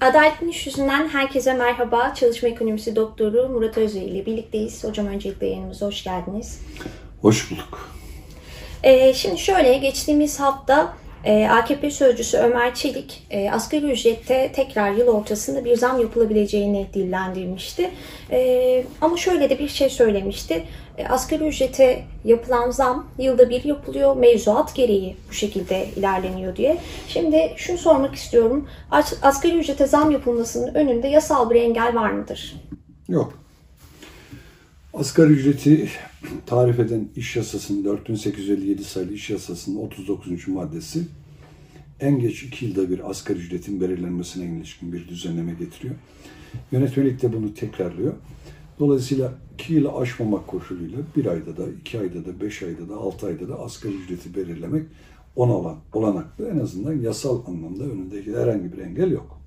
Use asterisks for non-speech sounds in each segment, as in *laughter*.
Adaletli İş Yüzünden herkese merhaba. Çalışma Ekonomisi Doktoru Murat Özey ile birlikteyiz. Hocam öncelikle yayınımıza hoş geldiniz. Hoş bulduk. Ee, şimdi şöyle, geçtiğimiz hafta AKP sözcüsü Ömer Çelik e, asgari ücrette tekrar yıl ortasında bir zam yapılabileceğini dillendirmişti. E, ama şöyle de bir şey söylemişti. E, asgari ücrete yapılan zam yılda bir yapılıyor. Mevzuat gereği bu şekilde ilerleniyor diye. Şimdi şunu sormak istiyorum. Asgari ücrete zam yapılmasının önünde yasal bir engel var mıdır? Yok. Asgari ücreti tarif eden iş yasasının 4857 sayılı iş yasasının 39. maddesi en geç iki yılda bir asgari ücretin belirlenmesine ilişkin bir düzenleme getiriyor. Yönetmelik de bunu tekrarlıyor. Dolayısıyla iki yılı aşmamak koşuluyla bir ayda da, iki ayda da, beş ayda da, altı ayda da asgari ücreti belirlemek ona olan olanaklı. En azından yasal anlamda önündeki herhangi bir engel yok.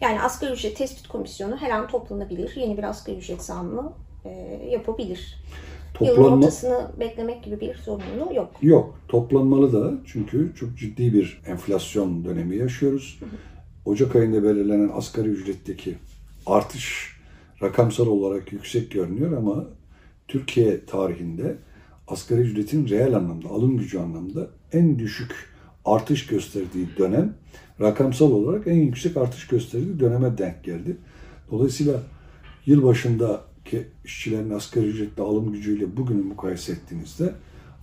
Yani asgari ücret tespit komisyonu her an toplanabilir. Yeni bir asgari ücret zammı yapabilir. Toplanma... Yılın ortasını beklemek gibi bir sorumluluğu yok. Yok. Toplanmalı da çünkü çok ciddi bir enflasyon dönemi yaşıyoruz. Ocak ayında belirlenen asgari ücretteki artış rakamsal olarak yüksek görünüyor ama Türkiye tarihinde asgari ücretin reel anlamda, alım gücü anlamda en düşük artış gösterdiği dönem rakamsal olarak en yüksek artış gösterdiği döneme denk geldi. Dolayısıyla yıl başındaki işçilerin asgari ücretle alım gücüyle bugünü mukayese ettiğinizde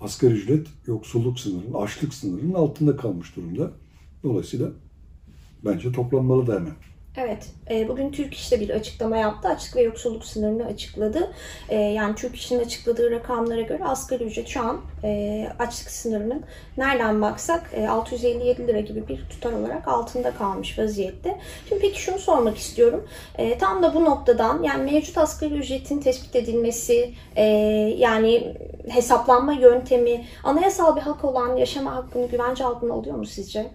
asgari ücret yoksulluk sınırının, açlık sınırının altında kalmış durumda. Dolayısıyla bence toplanmalı da hemen. Evet, e, bugün Türk İş'te bir açıklama yaptı. Açlık ve yoksulluk sınırını açıkladı. E, yani Türk İş'in açıkladığı rakamlara göre asgari ücret şu an e, açlık sınırının nereden baksak 657 lira gibi bir tutar olarak altında kalmış vaziyette. Şimdi peki şunu sormak istiyorum. Tam da bu noktadan yani mevcut asgari ücretin tespit edilmesi, yani hesaplanma yöntemi, anayasal bir hak olan yaşama hakkını güvence altına alıyor mu sizce?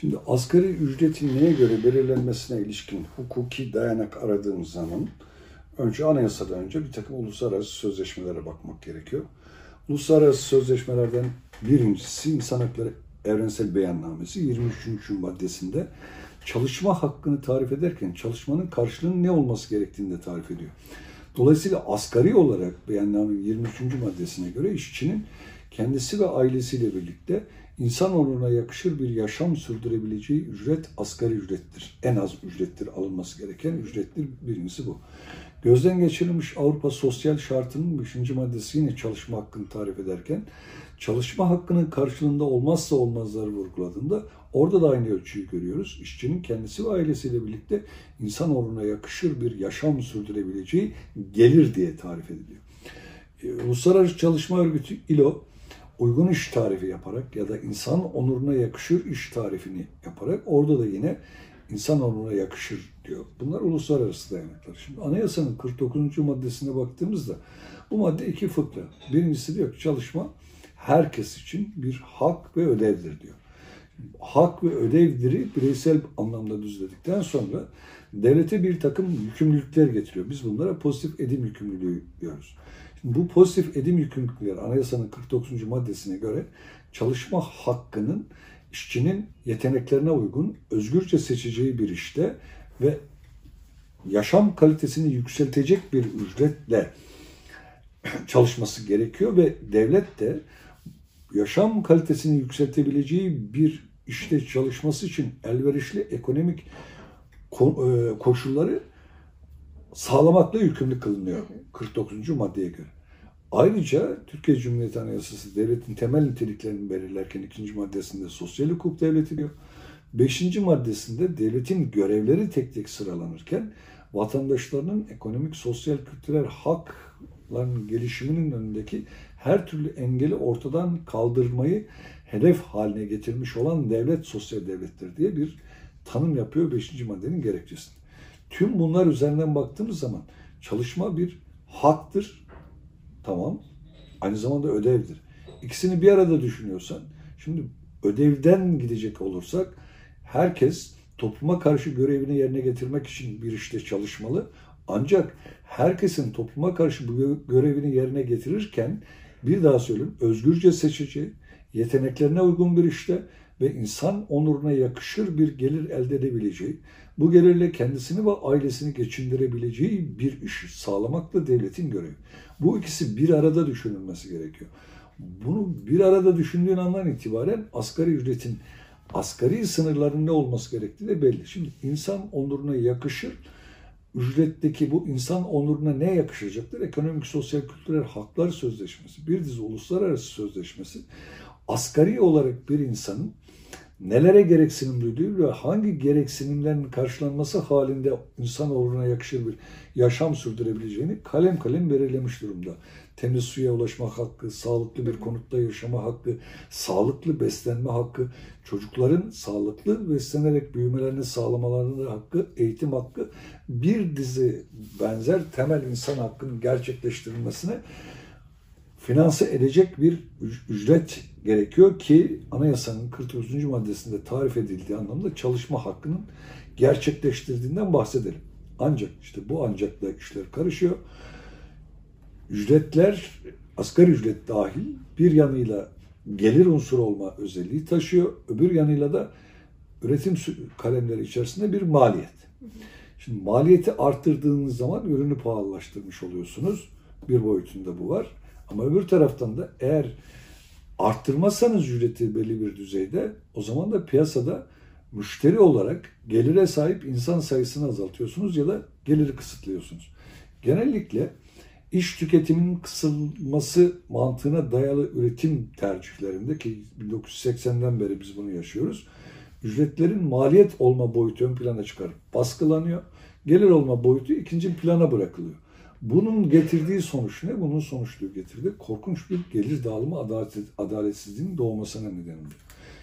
Şimdi asgari ücretin neye göre belirlenmesine ilişkin hukuki dayanak aradığımız zaman önce anayasadan önce bir takım uluslararası sözleşmelere bakmak gerekiyor. Uluslararası sözleşmelerden birincisi İnsan Hakları Evrensel Beyannamesi 23. maddesinde çalışma hakkını tarif ederken çalışmanın karşılığının ne olması gerektiğini de tarif ediyor. Dolayısıyla asgari olarak beyannamenin 23. maddesine göre işçinin kendisi ve ailesiyle birlikte insan onuruna yakışır bir yaşam sürdürebileceği ücret asgari ücrettir. En az ücrettir alınması gereken ücrettir. Birincisi bu. Gözden geçirilmiş Avrupa Sosyal Şartı'nın 5. maddesi yine çalışma hakkını tarif ederken çalışma hakkının karşılığında olmazsa olmazları vurguladığında orada da aynı ölçüyü görüyoruz. İşçinin kendisi ve ailesiyle birlikte insan onuruna yakışır bir yaşam sürdürebileceği gelir diye tarif ediliyor. Ee, Uluslararası Çalışma Örgütü ILO uygun iş tarifi yaparak ya da insan onuruna yakışır iş tarifini yaparak orada da yine insan onuruna yakışır diyor. Bunlar uluslararası dayanaklar. Şimdi anayasanın 49. maddesine baktığımızda bu madde iki fıkra. Birincisi diyor ki çalışma herkes için bir hak ve ödevdir diyor. Hak ve ödevleri bireysel anlamda düzledikten sonra devlete bir takım yükümlülükler getiriyor. Biz bunlara pozitif edim yükümlülüğü diyoruz. Bu pozitif edim yükümlülükleri anayasanın 49. maddesine göre çalışma hakkının işçinin yeteneklerine uygun özgürce seçeceği bir işte ve yaşam kalitesini yükseltecek bir ücretle *clears throat* çalışması gerekiyor ve devlet de yaşam kalitesini yükseltebileceği bir işte çalışması için elverişli ekonomik e, koşulları sağlamakla yükümlü kılınıyor 49. maddeye göre. Ayrıca Türkiye Cumhuriyeti Anayasası devletin temel niteliklerini belirlerken ikinci maddesinde sosyal hukuk devleti diyor. Beşinci maddesinde devletin görevleri tek tek sıralanırken vatandaşlarının ekonomik, sosyal, kültürel hakların gelişiminin önündeki her türlü engeli ortadan kaldırmayı hedef haline getirmiş olan devlet sosyal devlettir diye bir tanım yapıyor 5. maddenin gerekçesinde. Tüm bunlar üzerinden baktığımız zaman çalışma bir haktır. Tamam. Aynı zamanda ödevdir. İkisini bir arada düşünüyorsan, şimdi ödevden gidecek olursak herkes topluma karşı görevini yerine getirmek için bir işte çalışmalı. Ancak herkesin topluma karşı bu görevini yerine getirirken bir daha söyleyeyim özgürce seçici, yeteneklerine uygun bir işte ve insan onuruna yakışır bir gelir elde edebileceği, bu gelirle kendisini ve ailesini geçindirebileceği bir iş sağlamak da devletin görevi. Bu ikisi bir arada düşünülmesi gerekiyor. Bunu bir arada düşündüğün andan itibaren asgari ücretin asgari sınırların ne olması gerektiği de belli. Şimdi insan onuruna yakışır, ücretteki bu insan onuruna ne yakışacaktır? Ekonomik, sosyal, kültürel haklar sözleşmesi, bir dizi uluslararası sözleşmesi asgari olarak bir insanın nelere gereksinim duyduğu ve hangi gereksinimlerin karşılanması halinde insan uğruna yakışır bir yaşam sürdürebileceğini kalem kalem belirlemiş durumda. Temiz suya ulaşma hakkı, sağlıklı bir konutta yaşama hakkı, sağlıklı beslenme hakkı, çocukların sağlıklı beslenerek büyümelerini sağlamalarının hakkı, eğitim hakkı, bir dizi benzer temel insan hakkının gerçekleştirilmesine finanse edecek bir ücret gerekiyor ki anayasanın 49. maddesinde tarif edildiği anlamda çalışma hakkının gerçekleştirdiğinden bahsedelim. Ancak işte bu ancakla işler karışıyor. Ücretler asgari ücret dahil bir yanıyla gelir unsuru olma özelliği taşıyor. Öbür yanıyla da üretim kalemleri içerisinde bir maliyet. Şimdi maliyeti arttırdığınız zaman ürünü pahalılaştırmış oluyorsunuz. Bir boyutunda bu var. Ama öbür taraftan da eğer arttırmazsanız ücreti belli bir düzeyde o zaman da piyasada müşteri olarak gelire sahip insan sayısını azaltıyorsunuz ya da geliri kısıtlıyorsunuz. Genellikle iş tüketiminin kısılması mantığına dayalı üretim tercihlerinde ki 1980'den beri biz bunu yaşıyoruz. Ücretlerin maliyet olma boyutu ön plana çıkarıp baskılanıyor. Gelir olma boyutu ikinci plana bırakılıyor. Bunun getirdiği sonuç ne? Bunun sonuçluğu getirdi. Korkunç bir gelir dağılımı adalet, adaletsizliğinin doğmasına neden oluyor.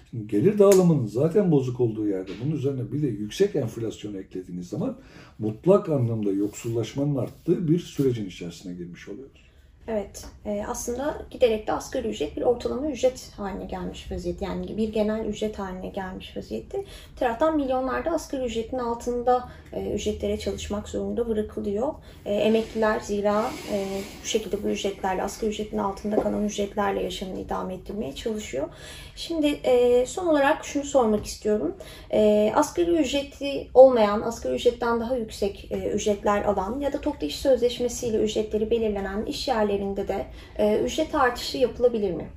Şimdi gelir dağılımının zaten bozuk olduğu yerde bunun üzerine bir de yüksek enflasyon eklediğiniz zaman mutlak anlamda yoksullaşmanın arttığı bir sürecin içerisine girmiş oluyoruz. Evet, e, aslında giderek de asgari ücret bir ortalama ücret haline gelmiş vaziyette. Yani bir genel ücret haline gelmiş vaziyette. Bir taraftan milyonlarda asgari ücretin altında e, ücretlere çalışmak zorunda bırakılıyor. E, emekliler zira e, bu şekilde bu ücretlerle, asgari ücretin altında kalan ücretlerle yaşamını idame ettirmeye çalışıyor. Şimdi e, son olarak şunu sormak istiyorum. E, asgari ücreti olmayan, asgari ücretten daha yüksek e, ücretler alan ya da toplu iş sözleşmesiyle ücretleri belirlenen iş yerlerinde de e, ücret artışı yapılabilir mi?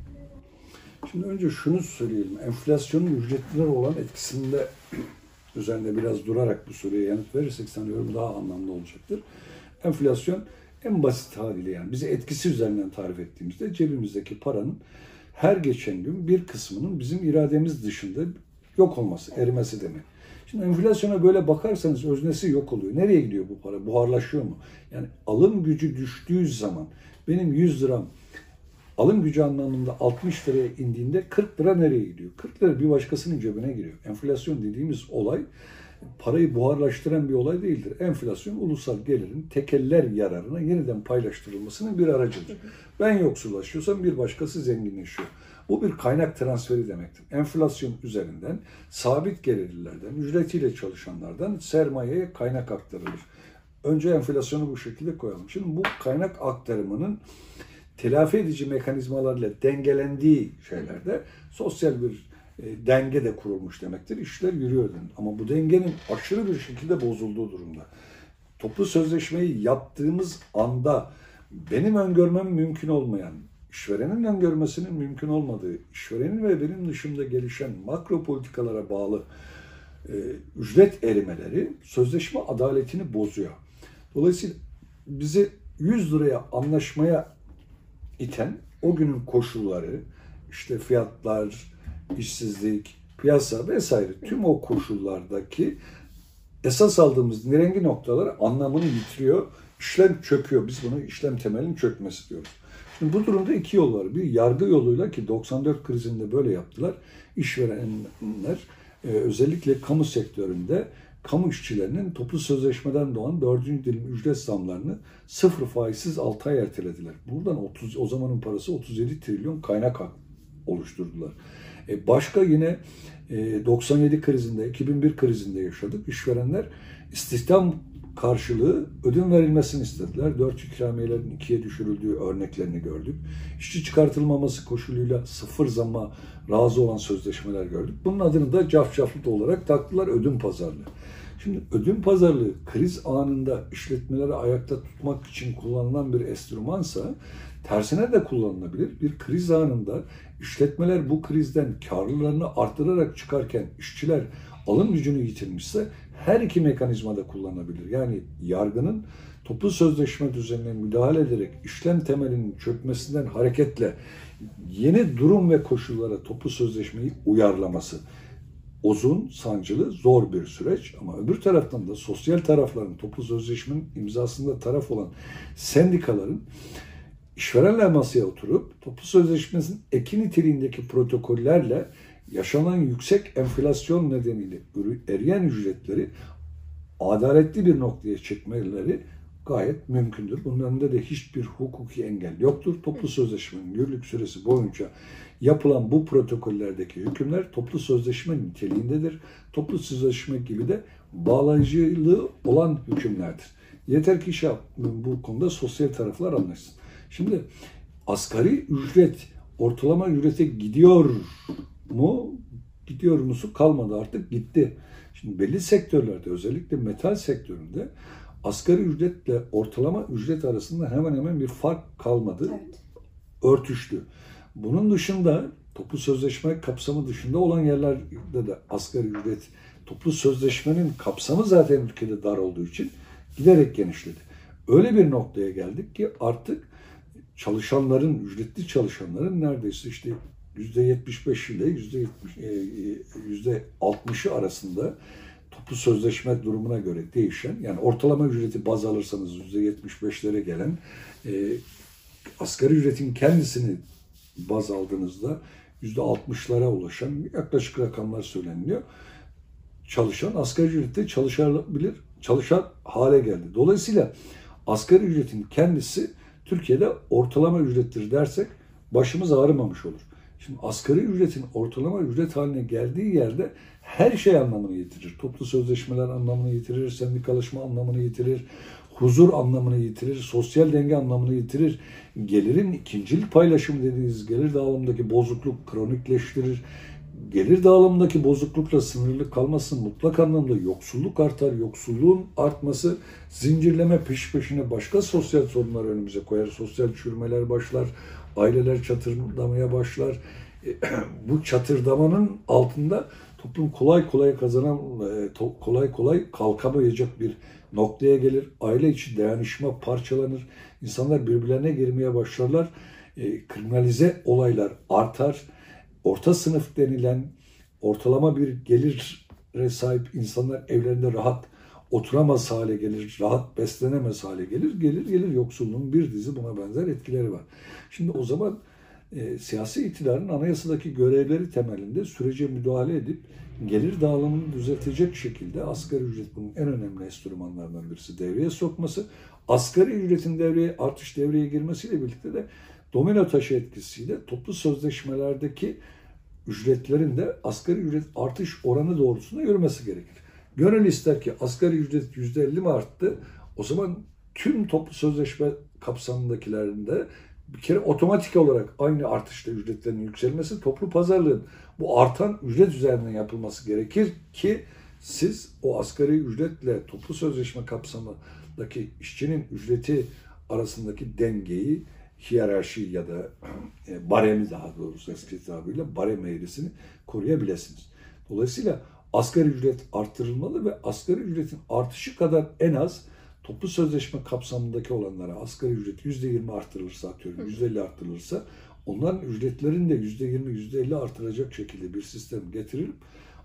Şimdi önce şunu söyleyelim. Enflasyonun ücretler olan etkisinde *clears throat* üzerinde biraz durarak bu soruya yanıt verirsek sanıyorum daha anlamlı olacaktır. Enflasyon en basit haliyle yani bize etkisi üzerinden tarif ettiğimizde cebimizdeki paranın her geçen gün bir kısmının bizim irademiz dışında yok olması, erimesi demek. Şimdi enflasyona böyle bakarsanız öznesi yok oluyor. Nereye gidiyor bu para? Buharlaşıyor mu? Yani alım gücü düştüğü zaman benim 100 liram alım gücü anlamında 60 liraya indiğinde 40 lira nereye gidiyor? 40 lira bir başkasının cebine giriyor. Enflasyon dediğimiz olay parayı buharlaştıran bir olay değildir. Enflasyon ulusal gelirin tekeller yararına yeniden paylaştırılmasının bir aracıdır. Ben yoksullaşıyorsam bir başkası zenginleşiyor. Bu bir kaynak transferi demektir. Enflasyon üzerinden sabit gelirlilerden, ücretiyle çalışanlardan sermayeye kaynak aktarılır. Önce enflasyonu bu şekilde koyalım. Şimdi bu kaynak aktarımının telafi edici mekanizmalarla dengelendiği şeylerde sosyal bir e, denge de kurulmuş demektir. İşler yürüyor denir. Ama bu dengenin aşırı bir şekilde bozulduğu durumda. Toplu sözleşmeyi yaptığımız anda benim öngörmem mümkün olmayan, işverenin öngörmesinin mümkün olmadığı, işverenin ve benim dışımda gelişen makro politikalara bağlı e, ücret erimeleri sözleşme adaletini bozuyor. Dolayısıyla bizi 100 liraya anlaşmaya iten o günün koşulları, işte fiyatlar, işsizlik, piyasa vesaire tüm o koşullardaki esas aldığımız nirengi noktalar anlamını yitiriyor. İşlem çöküyor. Biz bunu işlem temelinin çökmesi diyoruz. Şimdi bu durumda iki yol var. Bir yargı yoluyla ki 94 krizinde böyle yaptılar. İşverenler e, özellikle kamu sektöründe kamu işçilerinin toplu sözleşmeden doğan dördüncü dilim ücret zamlarını sıfır faizsiz 6 ay ertelediler. Buradan 30, o zamanın parası 37 trilyon kaynak oluşturdular. E başka yine e, 97 krizinde, 2001 krizinde yaşadık. İşverenler istihdam karşılığı ödün verilmesini istediler. Dört ikramiyelerin ikiye düşürüldüğü örneklerini gördük. İşçi çıkartılmaması koşuluyla sıfır zamma razı olan sözleşmeler gördük. Bunun adını da cafcaflık olarak taktılar ödün pazarlığı. Şimdi ödün pazarlığı kriz anında işletmeleri ayakta tutmak için kullanılan bir enstrümansa tersine de kullanılabilir. Bir kriz anında işletmeler bu krizden karlılığını artırarak çıkarken işçiler alım gücünü yitirmişse her iki mekanizma da kullanılabilir. Yani yargının toplu sözleşme düzenine müdahale ederek işlem temelinin çökmesinden hareketle yeni durum ve koşullara toplu sözleşmeyi uyarlaması uzun, sancılı, zor bir süreç ama öbür taraftan da sosyal tarafların toplu sözleşmenin imzasında taraf olan sendikaların işverenle masaya oturup toplu sözleşmesinin eki niteliğindeki protokollerle yaşanan yüksek enflasyon nedeniyle eriyen ücretleri adaletli bir noktaya çekmeleri gayet mümkündür. Bunun önünde de hiçbir hukuki engel yoktur. Toplu sözleşmenin yürürlük süresi boyunca yapılan bu protokollerdeki hükümler toplu sözleşme niteliğindedir. Toplu sözleşme gibi de bağlayıcılığı olan hükümlerdir. Yeter ki şey bu konuda sosyal taraflar anlaşsın. Şimdi asgari ücret ortalama ücrete gidiyor mu? Gidiyor musu kalmadı artık gitti. Şimdi belli sektörlerde özellikle metal sektöründe asgari ücretle ortalama ücret arasında hemen hemen bir fark kalmadı. Evet. Örtüştü. Bunun dışında toplu sözleşme kapsamı dışında olan yerlerde de asgari ücret toplu sözleşmenin kapsamı zaten ülkede dar olduğu için giderek genişledi. Öyle bir noktaya geldik ki artık çalışanların, ücretli çalışanların neredeyse işte %75 ile %60'ı e, arasında toplu sözleşme durumuna göre değişen yani ortalama ücreti baz alırsanız %75'lere gelen e, asgari ücretin kendisini baz aldığınızda %60'lara ulaşan yaklaşık rakamlar söyleniliyor. Çalışan asgari ücrette çalışabilir, çalışan hale geldi. Dolayısıyla asgari ücretin kendisi Türkiye'de ortalama ücrettir dersek başımız ağrımamış olur. Şimdi asgari ücretin ortalama ücret haline geldiği yerde her şey anlamını yitirir. Toplu sözleşmeler anlamını yitirir, sendikalaşma anlamını yitirir, huzur anlamını yitirir, sosyal denge anlamını yitirir. Gelirin ikincil paylaşım dediğiniz gelir dağılımındaki bozukluk kronikleştirir. Gelir dağılımındaki bozuklukla sınırlı kalmasın mutlak anlamda yoksulluk artar. Yoksulluğun artması zincirleme peş peşine başka sosyal sorunlar önümüze koyar. Sosyal çürümeler başlar, aileler çatırdamaya başlar. E, *clears throat* bu çatırdamanın altında toplum kolay kolay kazanan, e, kolay kolay kalkamayacak bir noktaya gelir. Aile içi dayanışma parçalanır. İnsanlar birbirlerine girmeye başlarlar. E, kriminalize olaylar artar. Orta sınıf denilen ortalama bir gelire sahip insanlar evlerinde rahat oturamaz hale gelir, rahat beslenemez hale gelir. Gelir gelir yoksulluğun bir dizi buna benzer etkileri var. Şimdi o zaman e, siyasi iktidarın anayasadaki görevleri temelinde sürece müdahale edip gelir dağılımını düzeltecek şekilde asgari ücret bunun en önemli enstrümanlarından birisi devreye sokması. Asgari ücretin devreye artış devreye girmesiyle birlikte de domino taşı etkisiyle toplu sözleşmelerdeki ücretlerin de asgari ücret artış oranı doğrultusunda yürümesi gerekir. Gönül ister ki asgari ücret %50 mi arttı? O zaman tüm toplu sözleşme kapsamındakilerinde bir kere otomatik olarak aynı artışta ücretlerin yükselmesi toplu pazarlığın bu artan ücret üzerinden yapılması gerekir ki siz o asgari ücretle toplu sözleşme kapsamındaki işçinin ücreti arasındaki dengeyi, hiyerarşi ya da e, baremi daha doğrusu eski tabirle barem eğrisini koruyabilirsiniz. Dolayısıyla asgari ücret artırılmalı ve asgari ücretin artışı kadar en az toplu sözleşme kapsamındaki olanlara asgari ücret %20 artırılırsa atıyorum %50 artırılırsa onların ücretlerini de %20 %50 artıracak şekilde bir sistem getirilip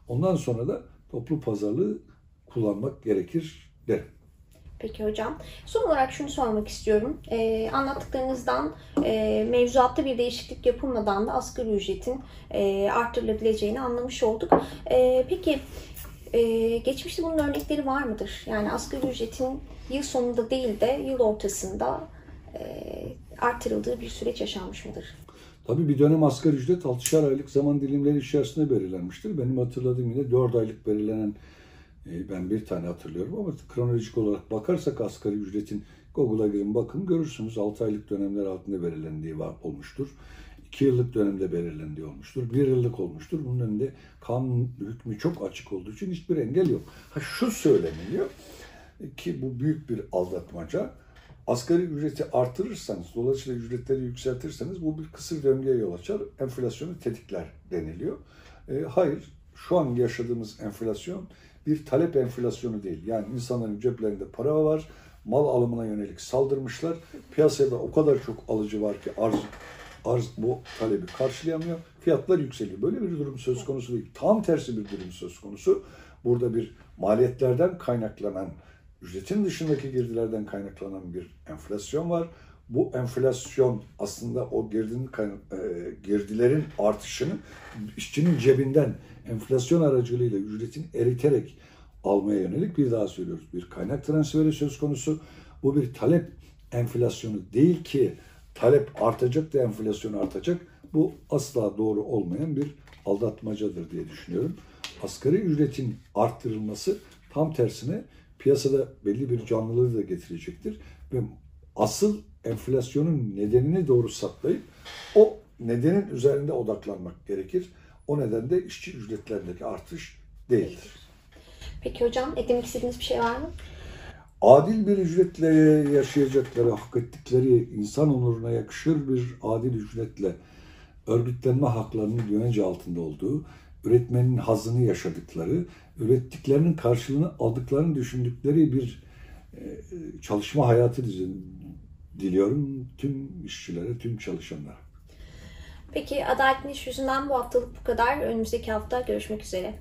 ondan sonra da toplu pazarlığı kullanmak gerekir derim. Peki hocam. Son olarak şunu sormak istiyorum. Ee, anlattıklarınızdan e, mevzuatta bir değişiklik yapılmadan da asgari ücretin e, arttırılabileceğini anlamış olduk. E, peki e, geçmişte bunun örnekleri var mıdır? Yani asgari ücretin yıl sonunda değil de yıl ortasında e, arttırıldığı bir süreç yaşanmış mıdır? Tabii bir dönem asgari ücret 6'şar aylık zaman dilimleri içerisinde belirlenmiştir. Benim hatırladığım yine 4 aylık belirlenen E, ben bir tane hatırlıyorum ama kronolojik olarak bakarsak asgari ücretin Google'a girin bakın görürsünüz 6 aylık dönemler altında belirlendiği var, olmuştur. 2 yıllık dönemde belirlendiği olmuştur. 1 yıllık olmuştur. Bunun önünde kanun hükmü çok açık olduğu için hiçbir engel yok. Ha şu söyleniliyor ki bu büyük bir aldatmaca. Asgari ücreti artırırsanız, dolayısıyla ücretleri yükseltirseniz bu bir kısır döngüye yol açar, enflasyonu tetikler deniliyor. E, hayır, şu an yaşadığımız enflasyon bir talep enflasyonu değil. Yani insanların ceplerinde para var, mal alımına yönelik saldırmışlar. Piyasada o kadar çok alıcı var ki arz arz bu talebi karşılayamıyor. Fiyatlar yükseliyor. Böyle bir durum söz konusu değil. Tam tersi bir durum söz konusu. Burada bir maliyetlerden kaynaklanan, ücretin dışındaki girdilerden kaynaklanan bir enflasyon var. Bu enflasyon aslında o girdinin e, girdilerin artışını işçinin cebinden enflasyon aracılığıyla ücretin eriterek almaya yönelik bir daha söylüyoruz. Bir kaynak transferi söz konusu. Bu bir talep enflasyonu değil ki talep artacak da enflasyon artacak. Bu asla doğru olmayan bir aldatmacadır diye düşünüyorum. Asgari ücretin arttırılması tam tersine piyasada belli bir canlılığı da getirecektir. Ve asıl enflasyonun nedenini doğru saptayıp o nedenin üzerinde odaklanmak gerekir. O nedenle işçi ücretlerindeki artış değildir. Peki hocam eklemek istediğiniz bir şey var mı? Adil bir ücretle yaşayacakları, hak ettikleri insan onuruna yakışır bir adil ücretle örgütlenme haklarının güvence altında olduğu, üretmenin hazını yaşadıkları, ürettiklerinin karşılığını aldıklarını düşündükleri bir e, çalışma hayatı diliyorum tüm işçilere, tüm çalışanlara. Peki Adaletli İş yüzünden bu haftalık bu kadar. Önümüzdeki hafta görüşmek üzere.